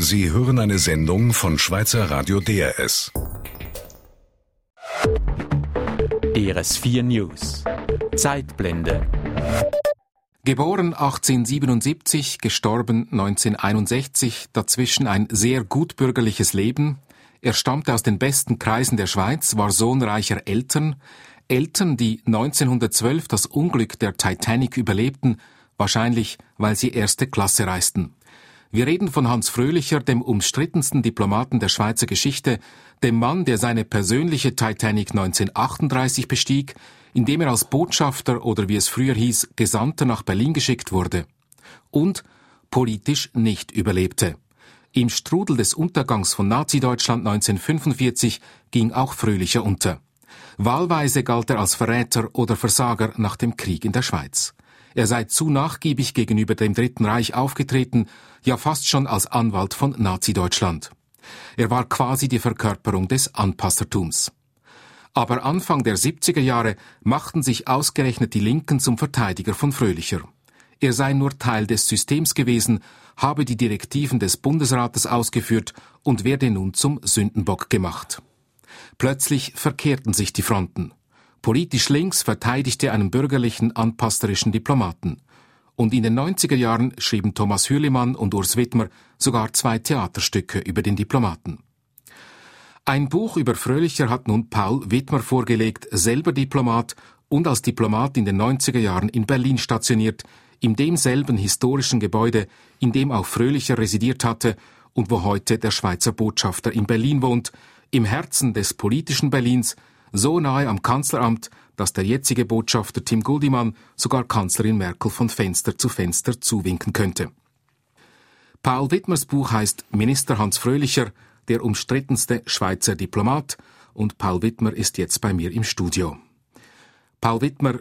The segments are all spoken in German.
Sie hören eine Sendung von Schweizer Radio DRS. DRS4 News. Zeitblende. Geboren 1877, gestorben 1961, dazwischen ein sehr gutbürgerliches Leben. Er stammte aus den besten Kreisen der Schweiz, war Sohn reicher Eltern, Eltern, die 1912 das Unglück der Titanic überlebten, wahrscheinlich weil sie erste Klasse reisten. Wir reden von Hans Fröhlicher, dem umstrittensten Diplomaten der Schweizer Geschichte, dem Mann, der seine persönliche Titanic 1938 bestieg, indem er als Botschafter oder wie es früher hieß, Gesandter nach Berlin geschickt wurde. Und politisch nicht überlebte. Im Strudel des Untergangs von Nazi-Deutschland 1945 ging auch Fröhlicher unter. Wahlweise galt er als Verräter oder Versager nach dem Krieg in der Schweiz. Er sei zu nachgiebig gegenüber dem Dritten Reich aufgetreten, ja fast schon als Anwalt von Nazi-Deutschland. Er war quasi die Verkörperung des Anpassertums. Aber Anfang der 70er Jahre machten sich ausgerechnet die Linken zum Verteidiger von Fröhlicher. Er sei nur Teil des Systems gewesen, habe die Direktiven des Bundesrates ausgeführt und werde nun zum Sündenbock gemacht. Plötzlich verkehrten sich die Fronten. Politisch links verteidigte einen bürgerlichen, anpasserischen Diplomaten. Und in den 90er Jahren schrieben Thomas Hürlimann und Urs Wittmer sogar zwei Theaterstücke über den Diplomaten. Ein Buch über Fröhlicher hat nun Paul Wittmer vorgelegt, selber Diplomat und als Diplomat in den 90er Jahren in Berlin stationiert, in demselben historischen Gebäude, in dem auch Fröhlicher residiert hatte und wo heute der Schweizer Botschafter in Berlin wohnt, im Herzen des politischen Berlins, so nahe am Kanzleramt, dass der jetzige Botschafter Tim Guldimann sogar Kanzlerin Merkel von Fenster zu Fenster zuwinken könnte. Paul Wittmers Buch heißt Minister Hans Fröhlicher, der umstrittenste Schweizer Diplomat, und Paul Wittmer ist jetzt bei mir im Studio. Paul Wittmer,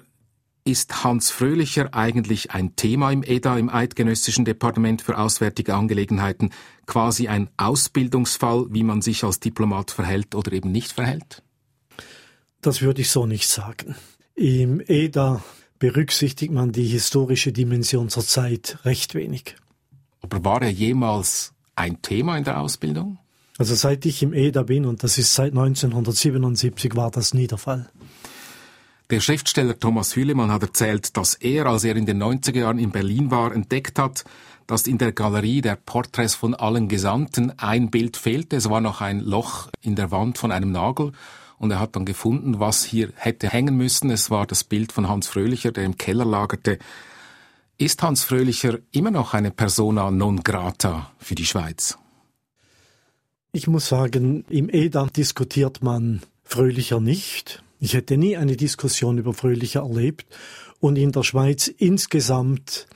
ist Hans Fröhlicher eigentlich ein Thema im EDA, im Eidgenössischen Departement für Auswärtige Angelegenheiten, quasi ein Ausbildungsfall, wie man sich als Diplomat verhält oder eben nicht verhält? Das würde ich so nicht sagen. Im EDA berücksichtigt man die historische Dimension zur Zeit recht wenig. Aber war er jemals ein Thema in der Ausbildung? Also seit ich im EDA bin, und das ist seit 1977, war das nie der Fall. Der Schriftsteller Thomas Hülemann hat erzählt, dass er, als er in den 90er Jahren in Berlin war, entdeckt hat, dass in der Galerie der Porträts von allen Gesandten ein Bild fehlte. Es war noch ein Loch in der Wand von einem Nagel. Und er hat dann gefunden, was hier hätte hängen müssen. Es war das Bild von Hans Fröhlicher, der im Keller lagerte. Ist Hans Fröhlicher immer noch eine persona non grata für die Schweiz? Ich muss sagen, im EDA diskutiert man Fröhlicher nicht. Ich hätte nie eine Diskussion über Fröhlicher erlebt. Und in der Schweiz insgesamt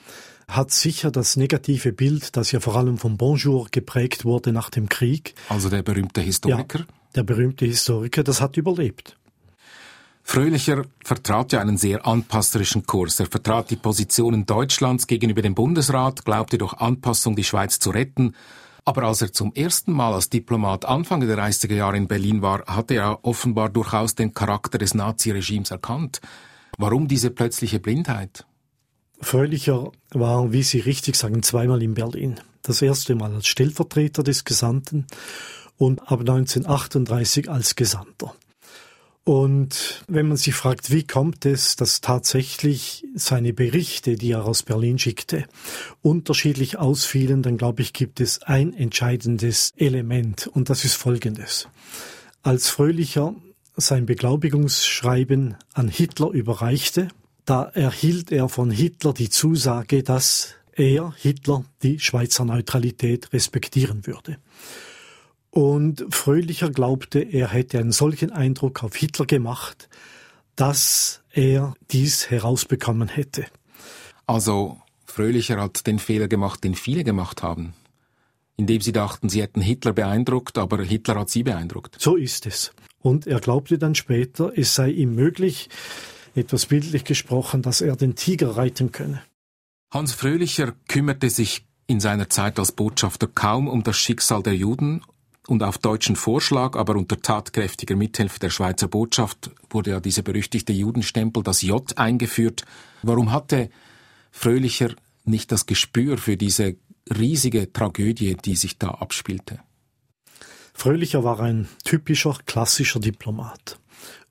hat sicher das negative Bild, das ja vor allem vom Bonjour geprägt wurde nach dem Krieg. Also der berühmte Historiker? Ja, der berühmte Historiker, das hat überlebt. Fröhlicher vertrat ja einen sehr anpasserischen Kurs. Er vertrat die Positionen Deutschlands gegenüber dem Bundesrat, glaubte durch Anpassung die Schweiz zu retten. Aber als er zum ersten Mal als Diplomat Anfang der 30er Jahre in Berlin war, hatte er offenbar durchaus den Charakter des Naziregimes erkannt. Warum diese plötzliche Blindheit? Fröhlicher war, wie Sie richtig sagen, zweimal in Berlin. Das erste Mal als Stellvertreter des Gesandten und ab 1938 als Gesandter. Und wenn man sich fragt, wie kommt es, dass tatsächlich seine Berichte, die er aus Berlin schickte, unterschiedlich ausfielen, dann glaube ich, gibt es ein entscheidendes Element und das ist folgendes. Als Fröhlicher sein Beglaubigungsschreiben an Hitler überreichte, da erhielt er von Hitler die Zusage, dass er, Hitler, die Schweizer Neutralität respektieren würde. Und Fröhlicher glaubte, er hätte einen solchen Eindruck auf Hitler gemacht, dass er dies herausbekommen hätte. Also Fröhlicher hat den Fehler gemacht, den viele gemacht haben, indem sie dachten, sie hätten Hitler beeindruckt, aber Hitler hat sie beeindruckt. So ist es. Und er glaubte dann später, es sei ihm möglich, etwas bildlich gesprochen, dass er den Tiger reiten könne. Hans Fröhlicher kümmerte sich in seiner Zeit als Botschafter kaum um das Schicksal der Juden und auf deutschen Vorschlag, aber unter tatkräftiger Mithilfe der Schweizer Botschaft wurde ja dieser berüchtigte Judenstempel, das J, eingeführt. Warum hatte Fröhlicher nicht das Gespür für diese riesige Tragödie, die sich da abspielte. Fröhlicher war ein typischer klassischer Diplomat.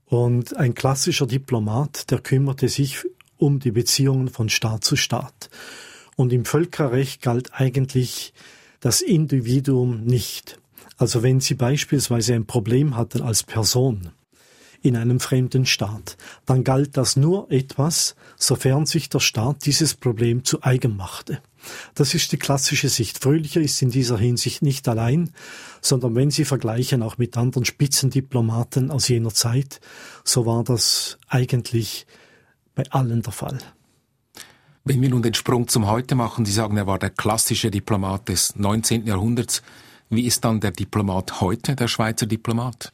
Und ein klassischer Diplomat, der kümmerte sich um die Beziehungen von Staat zu Staat. Und im Völkerrecht galt eigentlich das Individuum nicht. Also wenn Sie beispielsweise ein Problem hatten als Person in einem fremden Staat, dann galt das nur etwas, sofern sich der Staat dieses Problem zu eigen machte. Das ist die klassische Sicht. Fröhlicher ist in dieser Hinsicht nicht allein, sondern wenn Sie vergleichen auch mit anderen Spitzendiplomaten aus jener Zeit, so war das eigentlich bei allen der Fall. Wenn wir nun den Sprung zum Heute machen, Sie sagen, er war der klassische Diplomat des 19. Jahrhunderts. Wie ist dann der Diplomat heute, der Schweizer Diplomat?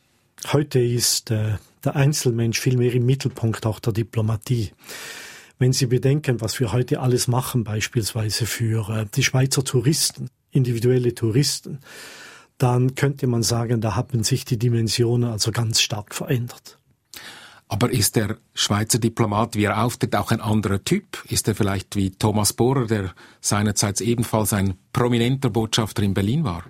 Heute ist äh, der Einzelmensch vielmehr im Mittelpunkt auch der Diplomatie. Wenn Sie bedenken, was wir heute alles machen, beispielsweise für äh, die Schweizer Touristen, individuelle Touristen, dann könnte man sagen, da haben sich die Dimensionen also ganz stark verändert. Aber ist der Schweizer Diplomat, wie er auftritt, auch ein anderer Typ? Ist er vielleicht wie Thomas Bohrer, der seinerzeit ebenfalls ein prominenter Botschafter in Berlin war?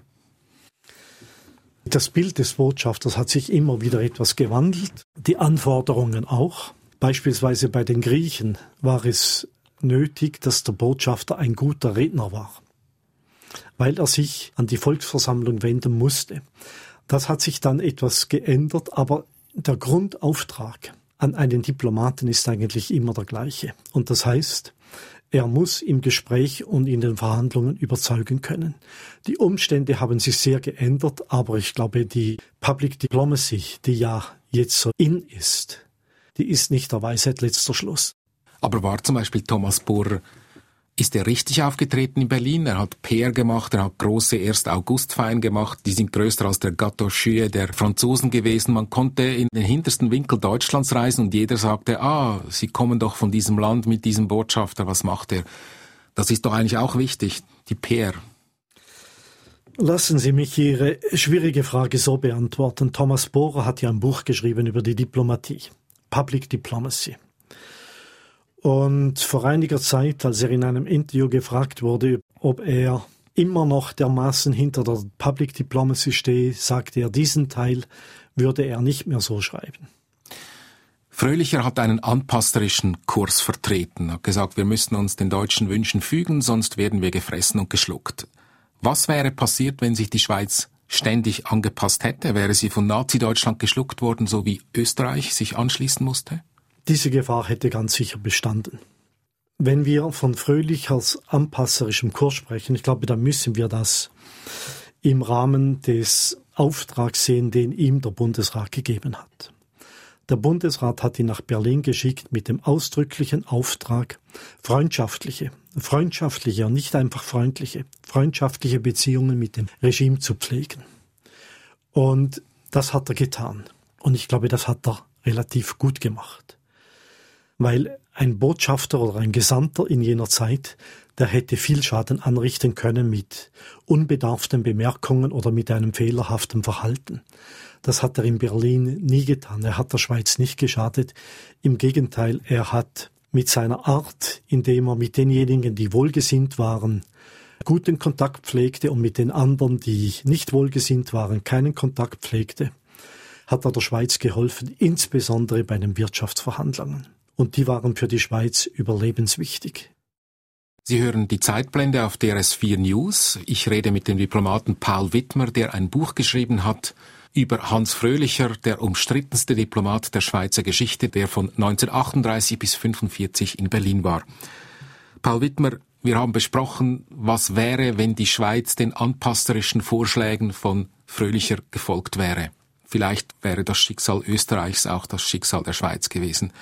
Das Bild des Botschafters hat sich immer wieder etwas gewandelt, die Anforderungen auch. Beispielsweise bei den Griechen war es nötig, dass der Botschafter ein guter Redner war, weil er sich an die Volksversammlung wenden musste. Das hat sich dann etwas geändert, aber der Grundauftrag an einen Diplomaten ist eigentlich immer der gleiche. Und das heißt, er muss im Gespräch und in den Verhandlungen überzeugen können. Die Umstände haben sich sehr geändert, aber ich glaube, die Public Diplomacy, die ja jetzt so in ist, die ist nicht der Weisheit letzter Schluss. Aber war zum Beispiel Thomas Bohrer ist er richtig aufgetreten in Berlin? Er hat PR gemacht, er hat große 1. August-Feiern gemacht, die sind größer als der Gâteau der Franzosen gewesen. Man konnte in den hintersten Winkel Deutschlands reisen und jeder sagte, ah, Sie kommen doch von diesem Land mit diesem Botschafter, was macht er? Das ist doch eigentlich auch wichtig, die PR. Lassen Sie mich Ihre schwierige Frage so beantworten. Thomas Bohrer hat ja ein Buch geschrieben über die Diplomatie, Public Diplomacy. Und vor einiger Zeit, als er in einem Interview gefragt wurde, ob er immer noch dermaßen hinter der Public Diplomacy stehe, sagte er, diesen Teil würde er nicht mehr so schreiben. Fröhlicher hat einen anpasserischen Kurs vertreten, hat gesagt, wir müssen uns den deutschen Wünschen fügen, sonst werden wir gefressen und geschluckt. Was wäre passiert, wenn sich die Schweiz ständig angepasst hätte? Wäre sie von Nazi-Deutschland geschluckt worden, so wie Österreich sich anschließen musste? Diese Gefahr hätte ganz sicher bestanden. Wenn wir von fröhlichers anpasserischem Kurs sprechen, ich glaube, dann müssen wir das im Rahmen des Auftrags sehen, den ihm der Bundesrat gegeben hat. Der Bundesrat hat ihn nach Berlin geschickt mit dem ausdrücklichen Auftrag, freundschaftliche, freundschaftliche und nicht einfach freundliche, freundschaftliche Beziehungen mit dem Regime zu pflegen. Und das hat er getan. Und ich glaube, das hat er relativ gut gemacht weil ein Botschafter oder ein Gesandter in jener Zeit, der hätte viel Schaden anrichten können mit unbedarften Bemerkungen oder mit einem fehlerhaften Verhalten. Das hat er in Berlin nie getan. Er hat der Schweiz nicht geschadet. Im Gegenteil, er hat mit seiner Art, indem er mit denjenigen, die wohlgesinnt waren, guten Kontakt pflegte und mit den anderen, die nicht wohlgesinnt waren, keinen Kontakt pflegte, hat er der Schweiz geholfen, insbesondere bei den Wirtschaftsverhandlungen und die waren für die Schweiz überlebenswichtig. Sie hören die Zeitblende auf DRS4 News. Ich rede mit dem Diplomaten Paul Wittmer, der ein Buch geschrieben hat über Hans Fröhlicher, der umstrittenste Diplomat der Schweizer Geschichte, der von 1938 bis 1945 in Berlin war. Paul Wittmer, wir haben besprochen, was wäre, wenn die Schweiz den anpasserischen Vorschlägen von Fröhlicher gefolgt wäre. Vielleicht wäre das Schicksal Österreichs auch das Schicksal der Schweiz gewesen.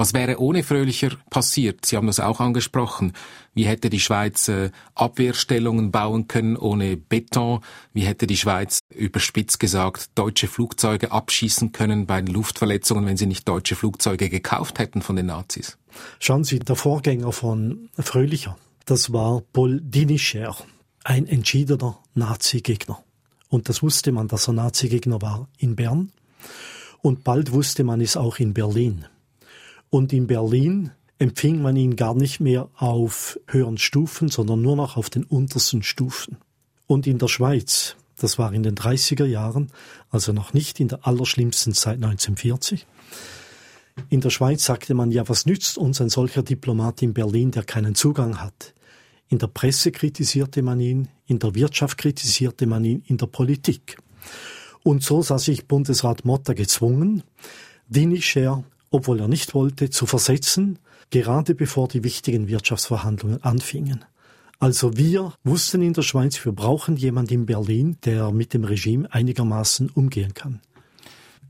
Was wäre ohne Fröhlicher passiert? Sie haben das auch angesprochen. Wie hätte die Schweiz äh, Abwehrstellungen bauen können ohne Beton? Wie hätte die Schweiz überspitzt gesagt deutsche Flugzeuge abschießen können bei den Luftverletzungen, wenn sie nicht deutsche Flugzeuge gekauft hätten von den Nazis? Schauen Sie, der Vorgänger von Fröhlicher, das war Paul Dinischer, ein entschiedener Nazi-Gegner. Und das wusste man, dass er Nazi-Gegner war in Bern. Und bald wusste man es auch in Berlin. Und in Berlin empfing man ihn gar nicht mehr auf höheren Stufen, sondern nur noch auf den untersten Stufen. Und in der Schweiz, das war in den 30er Jahren, also noch nicht in der allerschlimmsten Zeit 1940, in der Schweiz sagte man ja, was nützt uns ein solcher Diplomat in Berlin, der keinen Zugang hat? In der Presse kritisierte man ihn, in der Wirtschaft kritisierte man ihn, in der Politik. Und so sah sich Bundesrat Motta gezwungen, Dinischer, obwohl er nicht wollte, zu versetzen, gerade bevor die wichtigen Wirtschaftsverhandlungen anfingen. Also wir wussten in der Schweiz, wir brauchen jemanden in Berlin, der mit dem Regime einigermaßen umgehen kann.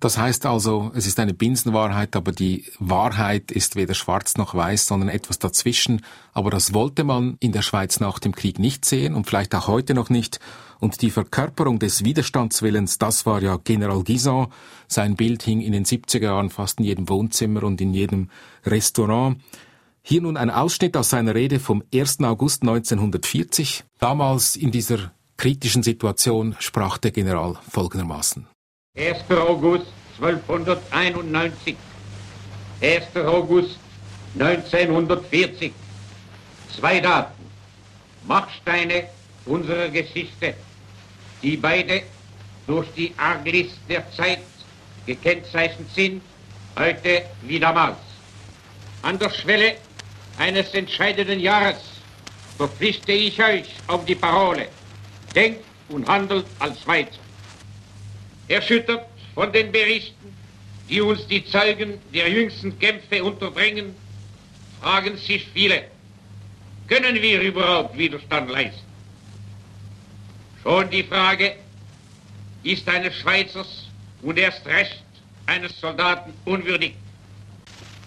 Das heißt also, es ist eine Binsenwahrheit, aber die Wahrheit ist weder schwarz noch weiß, sondern etwas dazwischen. Aber das wollte man in der Schweiz nach dem Krieg nicht sehen und vielleicht auch heute noch nicht. Und die Verkörperung des Widerstandswillens, das war ja General Guisan. Sein Bild hing in den 70er Jahren fast in jedem Wohnzimmer und in jedem Restaurant. Hier nun ein Ausschnitt aus seiner Rede vom 1. August 1940. Damals in dieser kritischen Situation sprach der General folgendermaßen. 1. August 1291, 1. August 1940. Zwei Daten, Machsteine unserer Geschichte, die beide durch die Arglist der Zeit gekennzeichnet sind, heute wie damals. An der Schwelle eines entscheidenden Jahres verpflichte ich euch auf die Parole, denkt und handelt als Schweizer. Erschüttert von den Berichten, die uns die Zeugen der jüngsten Kämpfe unterbringen, fragen sich viele, können wir überhaupt Widerstand leisten? Schon die Frage ist eines Schweizers und erst recht eines Soldaten unwürdig.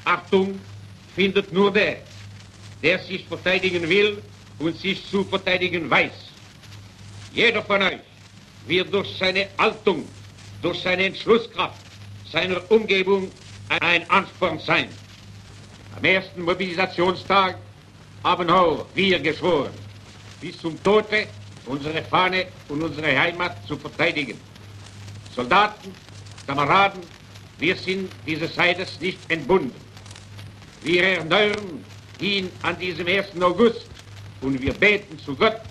Achtung findet nur der, der sich verteidigen will und sich zu verteidigen weiß. Jeder von euch wird durch seine Haltung durch seine Entschlusskraft seiner Umgebung ein Ansporn sein. Am ersten Mobilisationstag haben auch wir geschworen, bis zum Tode unsere Fahne und unsere Heimat zu verteidigen. Soldaten, Kameraden, wir sind dieses Seides nicht entbunden. Wir erneuern ihn an diesem 1. August und wir beten zu Gott,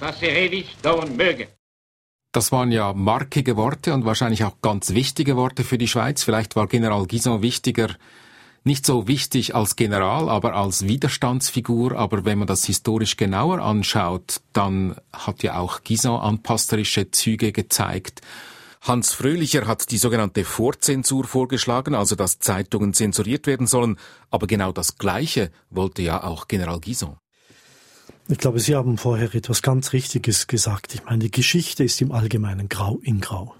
dass er ewig dauern möge. Das waren ja markige Worte und wahrscheinlich auch ganz wichtige Worte für die Schweiz. Vielleicht war General Guison wichtiger, nicht so wichtig als General, aber als Widerstandsfigur. Aber wenn man das historisch genauer anschaut, dann hat ja auch Guison anpasserische Züge gezeigt. Hans Fröhlicher hat die sogenannte Vorzensur vorgeschlagen, also dass Zeitungen zensuriert werden sollen. Aber genau das Gleiche wollte ja auch General Guison. Ich glaube, Sie haben vorher etwas ganz Richtiges gesagt. Ich meine, die Geschichte ist im Allgemeinen grau in grau.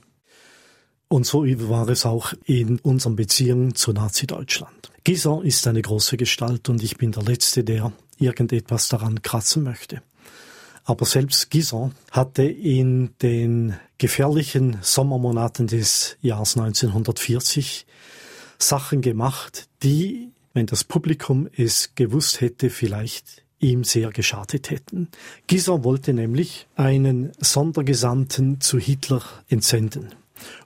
Und so war es auch in unseren Beziehungen zu Nazi-Deutschland. Gisson ist eine große Gestalt und ich bin der Letzte, der irgendetwas daran kratzen möchte. Aber selbst Gisson hatte in den gefährlichen Sommermonaten des Jahres 1940 Sachen gemacht, die, wenn das Publikum es gewusst hätte, vielleicht ihm sehr geschadet hätten. Gisser wollte nämlich einen Sondergesandten zu Hitler entsenden.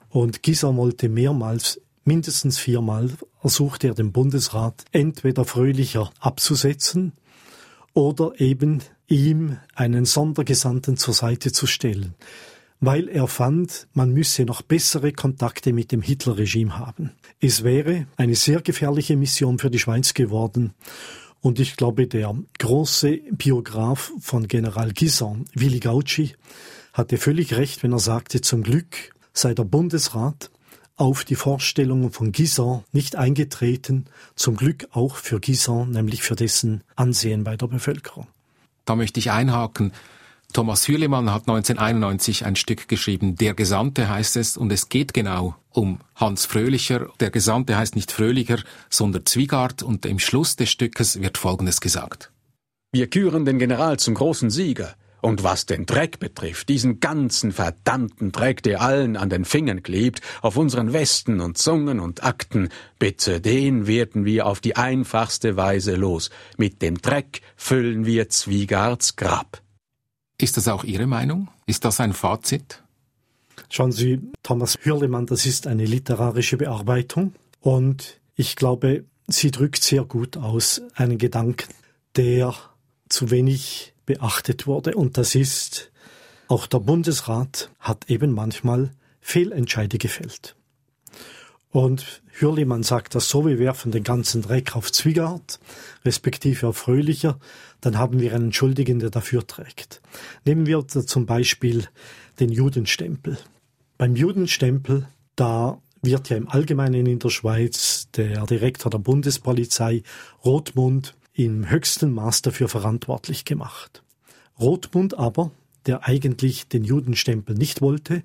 Und Gisser wollte mehrmals, mindestens viermal, versuchte er den Bundesrat entweder fröhlicher abzusetzen oder eben ihm einen Sondergesandten zur Seite zu stellen, weil er fand, man müsse noch bessere Kontakte mit dem Hitlerregime haben. Es wäre eine sehr gefährliche Mission für die Schweiz geworden und ich glaube, der große Biograf von General Guisan, Willy Gauci, hatte völlig recht, wenn er sagte, zum Glück sei der Bundesrat auf die Vorstellungen von Guisan nicht eingetreten, zum Glück auch für Guisan, nämlich für dessen Ansehen bei der Bevölkerung. Da möchte ich einhaken. Thomas Hürlimann hat 1991 ein Stück geschrieben, Der Gesandte heißt es, und es geht genau um Hans Fröhlicher. Der Gesandte heißt nicht Fröhlicher, sondern Zwiegard, und im Schluss des Stückes wird Folgendes gesagt. Wir küren den General zum großen Sieger. Und was den Dreck betrifft, diesen ganzen verdammten Dreck, der allen an den Fingern klebt, auf unseren Westen und Zungen und Akten, bitte, den werden wir auf die einfachste Weise los. Mit dem Dreck füllen wir Zwiegards Grab. Ist das auch Ihre Meinung? Ist das ein Fazit? Schauen Sie, Thomas Hürlemann, das ist eine literarische Bearbeitung und ich glaube, sie drückt sehr gut aus einen Gedanken, der zu wenig beachtet wurde. Und das ist, auch der Bundesrat hat eben manchmal Fehlentscheide gefällt. Und Hürlimann sagt das so, wir werfen den ganzen Dreck auf Zwiegart, respektive auf Fröhlicher, dann haben wir einen Schuldigen, der dafür trägt. Nehmen wir zum Beispiel den Judenstempel. Beim Judenstempel, da wird ja im Allgemeinen in der Schweiz der Direktor der Bundespolizei Rothmund im höchsten Maß dafür verantwortlich gemacht. Rothmund aber, der eigentlich den Judenstempel nicht wollte,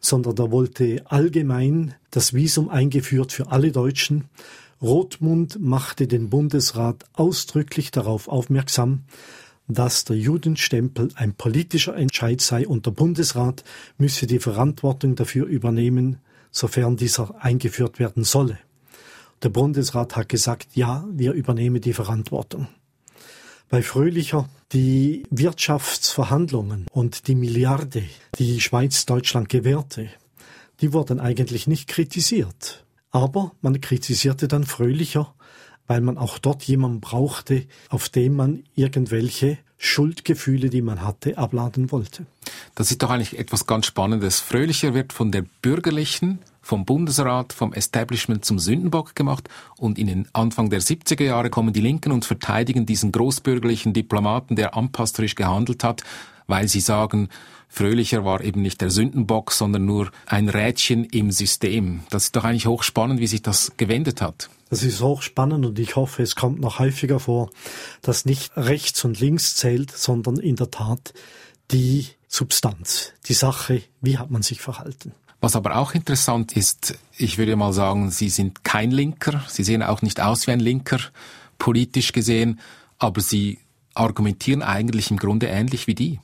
sondern der wollte allgemein das Visum eingeführt für alle Deutschen. Rothmund machte den Bundesrat ausdrücklich darauf aufmerksam, dass der Judenstempel ein politischer Entscheid sei und der Bundesrat müsse die Verantwortung dafür übernehmen, sofern dieser eingeführt werden solle. Der Bundesrat hat gesagt, ja, wir übernehmen die Verantwortung. Bei Fröhlicher die Wirtschaftsverhandlungen und die Milliarde, die Schweiz Deutschland gewährte, die wurden eigentlich nicht kritisiert. Aber man kritisierte dann Fröhlicher, weil man auch dort jemanden brauchte, auf dem man irgendwelche Schuldgefühle, die man hatte, abladen wollte. Das ist doch eigentlich etwas ganz Spannendes. Fröhlicher wird von der bürgerlichen, vom Bundesrat, vom Establishment zum Sündenbock gemacht und in den Anfang der 70er Jahre kommen die Linken und verteidigen diesen großbürgerlichen Diplomaten, der anpasserisch gehandelt hat, weil sie sagen, Fröhlicher war eben nicht der Sündenbock, sondern nur ein Rädchen im System. Das ist doch eigentlich hochspannend, wie sich das gewendet hat. Das ist hochspannend und ich hoffe, es kommt noch häufiger vor, dass nicht rechts und links zählt, sondern in der Tat die Substanz, die Sache, wie hat man sich verhalten. Was aber auch interessant ist, ich würde mal sagen, Sie sind kein Linker, Sie sehen auch nicht aus wie ein Linker, politisch gesehen, aber Sie argumentieren eigentlich im Grunde ähnlich wie die.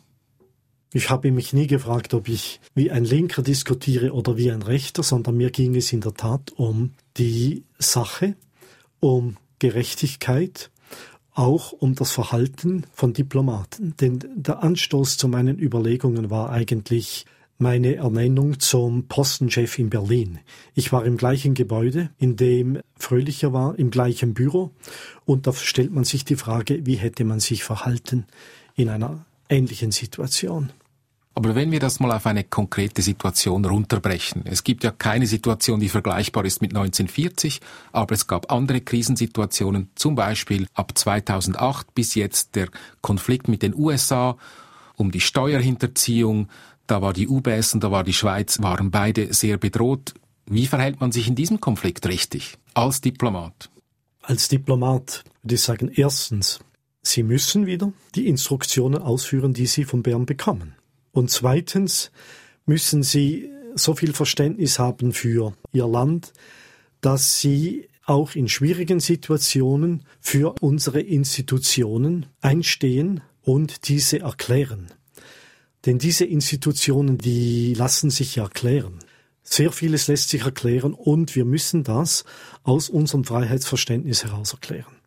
Ich habe mich nie gefragt, ob ich wie ein Linker diskutiere oder wie ein Rechter, sondern mir ging es in der Tat um die Sache, um Gerechtigkeit, auch um das Verhalten von Diplomaten. Denn der Anstoß zu meinen Überlegungen war eigentlich meine Ernennung zum Postenchef in Berlin. Ich war im gleichen Gebäude, in dem Fröhlicher war, im gleichen Büro, und da stellt man sich die Frage, wie hätte man sich verhalten in einer ähnlichen Situation. Aber wenn wir das mal auf eine konkrete Situation runterbrechen, es gibt ja keine Situation, die vergleichbar ist mit 1940, aber es gab andere Krisensituationen, zum Beispiel ab 2008 bis jetzt der Konflikt mit den USA um die Steuerhinterziehung, da war die UBS und da war die Schweiz, waren beide sehr bedroht. Wie verhält man sich in diesem Konflikt richtig als Diplomat? Als Diplomat würde ich sagen, erstens, Sie müssen wieder die Instruktionen ausführen, die Sie von Bern bekommen. Und zweitens müssen sie so viel Verständnis haben für ihr Land, dass sie auch in schwierigen Situationen für unsere Institutionen einstehen und diese erklären. Denn diese Institutionen, die lassen sich erklären. Sehr vieles lässt sich erklären und wir müssen das aus unserem Freiheitsverständnis heraus erklären.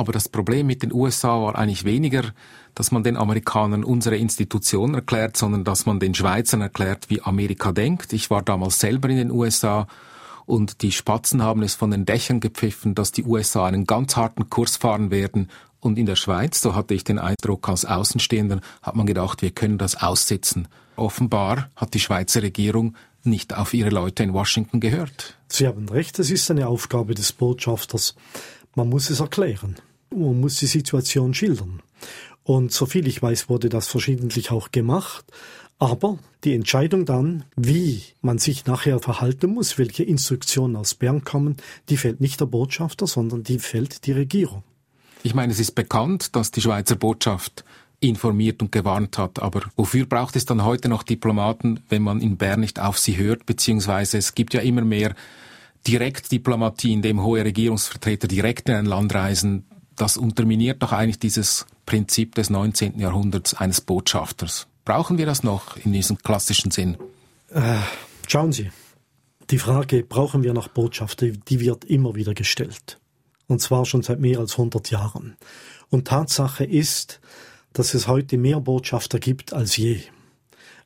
Aber das Problem mit den USA war eigentlich weniger, dass man den Amerikanern unsere Institutionen erklärt, sondern dass man den Schweizern erklärt, wie Amerika denkt. Ich war damals selber in den USA und die Spatzen haben es von den Dächern gepfiffen, dass die USA einen ganz harten Kurs fahren werden. Und in der Schweiz, so hatte ich den Eindruck als Außenstehender, hat man gedacht, wir können das aussitzen. Offenbar hat die Schweizer Regierung nicht auf ihre Leute in Washington gehört. Sie haben recht, es ist eine Aufgabe des Botschafters. Man muss es erklären. Man muss die Situation schildern. Und soviel ich weiß, wurde das verschiedentlich auch gemacht. Aber die Entscheidung dann, wie man sich nachher verhalten muss, welche Instruktionen aus Bern kommen, die fällt nicht der Botschafter, sondern die fällt die Regierung. Ich meine, es ist bekannt, dass die Schweizer Botschaft informiert und gewarnt hat. Aber wofür braucht es dann heute noch Diplomaten, wenn man in Bern nicht auf sie hört? Beziehungsweise es gibt ja immer mehr Direktdiplomatie, in dem hohe Regierungsvertreter direkt in ein Land reisen. Das unterminiert doch eigentlich dieses Prinzip des 19. Jahrhunderts eines Botschafters. Brauchen wir das noch in diesem klassischen Sinn? Äh, schauen Sie, die Frage, brauchen wir noch Botschafter, die wird immer wieder gestellt. Und zwar schon seit mehr als 100 Jahren. Und Tatsache ist, dass es heute mehr Botschafter gibt als je.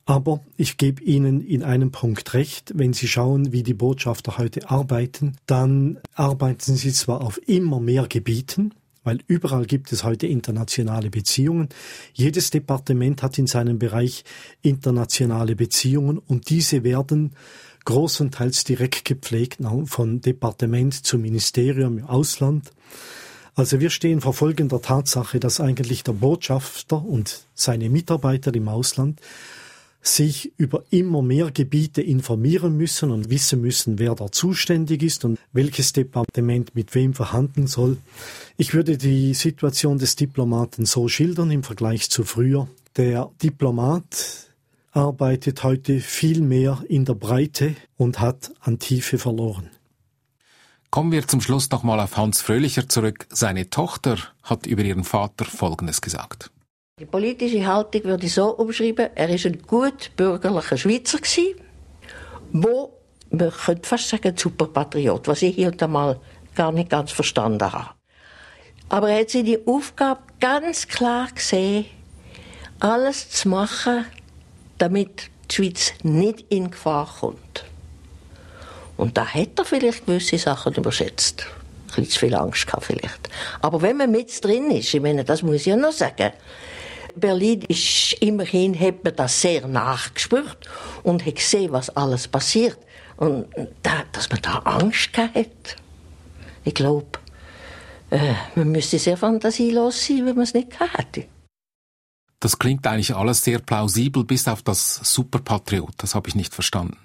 Aber ich gebe Ihnen in einem Punkt recht, wenn Sie schauen, wie die Botschafter heute arbeiten, dann arbeiten sie zwar auf immer mehr Gebieten, weil überall gibt es heute internationale Beziehungen. Jedes Departement hat in seinem Bereich internationale Beziehungen und diese werden großenteils direkt gepflegt von Departement zu Ministerium im Ausland. Also wir stehen vor folgender Tatsache, dass eigentlich der Botschafter und seine Mitarbeiter im Ausland sich über immer mehr Gebiete informieren müssen und wissen müssen, wer da zuständig ist und welches Departement mit wem verhandeln soll. Ich würde die Situation des Diplomaten so schildern im Vergleich zu früher. Der Diplomat arbeitet heute viel mehr in der Breite und hat an Tiefe verloren. Kommen wir zum Schluss nochmal auf Hans Fröhlicher zurück. Seine Tochter hat über ihren Vater Folgendes gesagt. Die politische Haltung würde ich so umschreiben, er war ein gut bürgerlicher Schweizer gewesen, wo, man könnte fast sagen, Superpatriot, was ich hier und einmal gar nicht ganz verstanden habe. Aber er hat die Aufgabe ganz klar gesehen, alles zu machen, damit die Schweiz nicht in Gefahr kommt. Und da hat er vielleicht gewisse Sachen überschätzt. Ein bisschen zu viel Angst gehabt vielleicht. Aber wenn man mit drin ist, ich meine, das muss ich ja noch sagen, Berlin ist immerhin, hat man das sehr nachgespürt und hat gesehen, was alles passiert. Und da, dass man da Angst gehabt hat. Ich glaube, äh, man müsste sehr fantasielos sein, wenn man es nicht gehabt hätte. Das klingt eigentlich alles sehr plausibel, bis auf das Superpatriot. Das habe ich nicht verstanden.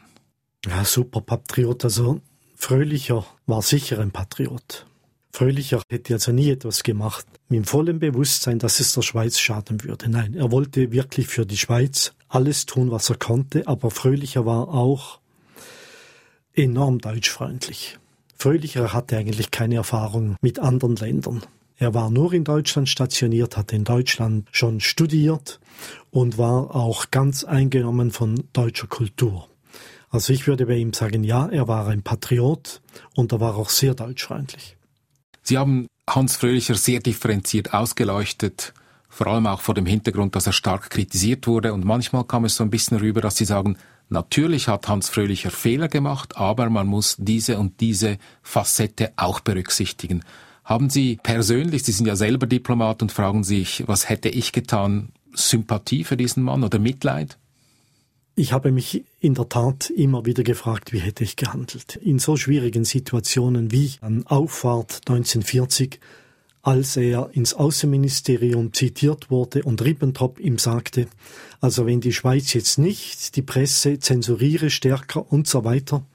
Ja, Superpatriot, also Fröhlicher war sicher ein Patriot. Fröhlicher hätte also nie etwas gemacht mit dem vollen Bewusstsein, dass es der Schweiz schaden würde. Nein, er wollte wirklich für die Schweiz alles tun, was er konnte, aber Fröhlicher war auch enorm deutschfreundlich. Fröhlicher hatte eigentlich keine Erfahrung mit anderen Ländern. Er war nur in Deutschland stationiert, hat in Deutschland schon studiert und war auch ganz eingenommen von deutscher Kultur. Also ich würde bei ihm sagen, ja, er war ein Patriot und er war auch sehr deutschfreundlich. Sie haben Hans Fröhlicher sehr differenziert ausgeleuchtet, vor allem auch vor dem Hintergrund, dass er stark kritisiert wurde. Und manchmal kam es so ein bisschen rüber, dass Sie sagen, natürlich hat Hans Fröhlicher Fehler gemacht, aber man muss diese und diese Facette auch berücksichtigen. Haben Sie persönlich, Sie sind ja selber Diplomat und fragen sich, was hätte ich getan, Sympathie für diesen Mann oder Mitleid? Ich habe mich in der Tat immer wieder gefragt, wie hätte ich gehandelt. In so schwierigen Situationen wie an Auffahrt 1940, als er ins Außenministerium zitiert wurde und Ribbentrop ihm sagte, also wenn die Schweiz jetzt nicht die Presse zensuriere stärker und so weiter,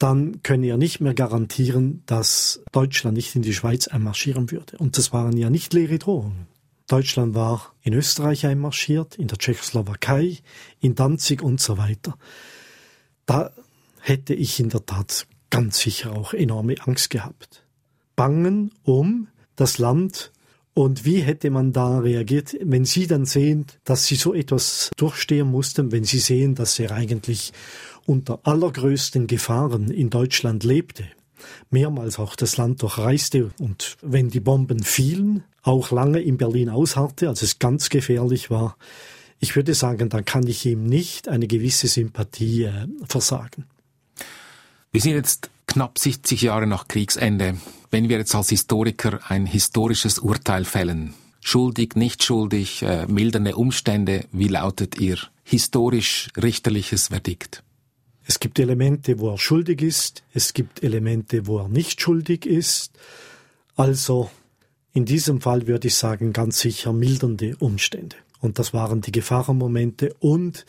dann könne er nicht mehr garantieren, dass Deutschland nicht in die Schweiz einmarschieren würde. Und das waren ja nicht leere Drohungen. Deutschland war in Österreich einmarschiert, in der Tschechoslowakei, in Danzig und so weiter. Da hätte ich in der Tat ganz sicher auch enorme Angst gehabt. Bangen um das Land und wie hätte man da reagiert, wenn Sie dann sehen, dass Sie so etwas durchstehen mussten, wenn Sie sehen, dass er eigentlich unter allergrößten Gefahren in Deutschland lebte, mehrmals auch das Land durchreiste und wenn die Bomben fielen, auch lange in Berlin ausharrte, als es ganz gefährlich war, ich würde sagen, dann kann ich ihm nicht eine gewisse Sympathie äh, versagen. Wir sind jetzt knapp 70 Jahre nach Kriegsende. Wenn wir jetzt als Historiker ein historisches Urteil fällen, schuldig, nicht schuldig, äh, mildernde Umstände, wie lautet Ihr historisch-richterliches Verdikt? Es gibt Elemente, wo er schuldig ist, es gibt Elemente, wo er nicht schuldig ist. Also in diesem Fall würde ich sagen, ganz sicher mildernde Umstände. Und das waren die Gefahrenmomente und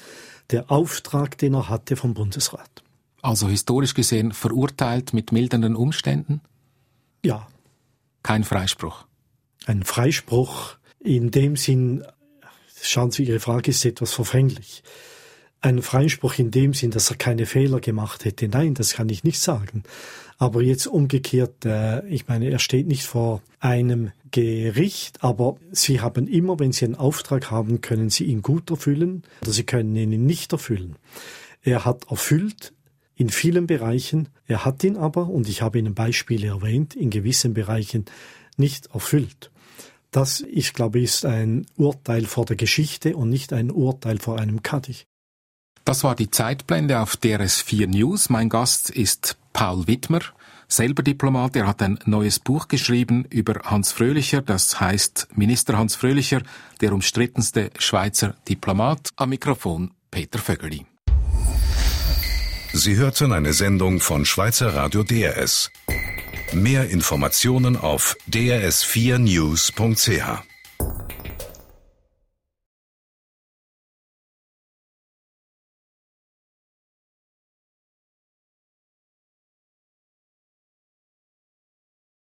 der Auftrag, den er hatte vom Bundesrat. Also historisch gesehen verurteilt mit mildernden Umständen? Ja. Kein Freispruch. Ein Freispruch in dem Sinn, schauen Sie, Ihre Frage ist etwas verfänglich. Ein Freispruch in dem Sinn, dass er keine Fehler gemacht hätte, nein, das kann ich nicht sagen. Aber jetzt umgekehrt, äh, ich meine, er steht nicht vor einem Gericht, aber Sie haben immer, wenn Sie einen Auftrag haben, können Sie ihn gut erfüllen oder Sie können ihn nicht erfüllen. Er hat erfüllt in vielen Bereichen, er hat ihn aber, und ich habe Ihnen Beispiele erwähnt, in gewissen Bereichen nicht erfüllt. Das, ich glaube, ist ein Urteil vor der Geschichte und nicht ein Urteil vor einem Kadich. Das war die Zeitblende auf DRS4 News. Mein Gast ist Paul Wittmer, selber Diplomat. Er hat ein neues Buch geschrieben über Hans Fröhlicher, das heißt Minister Hans Fröhlicher, der umstrittenste Schweizer Diplomat. Am Mikrofon Peter Vögeli. Sie hörten eine Sendung von Schweizer Radio DRS. Mehr Informationen auf drs4news.ch.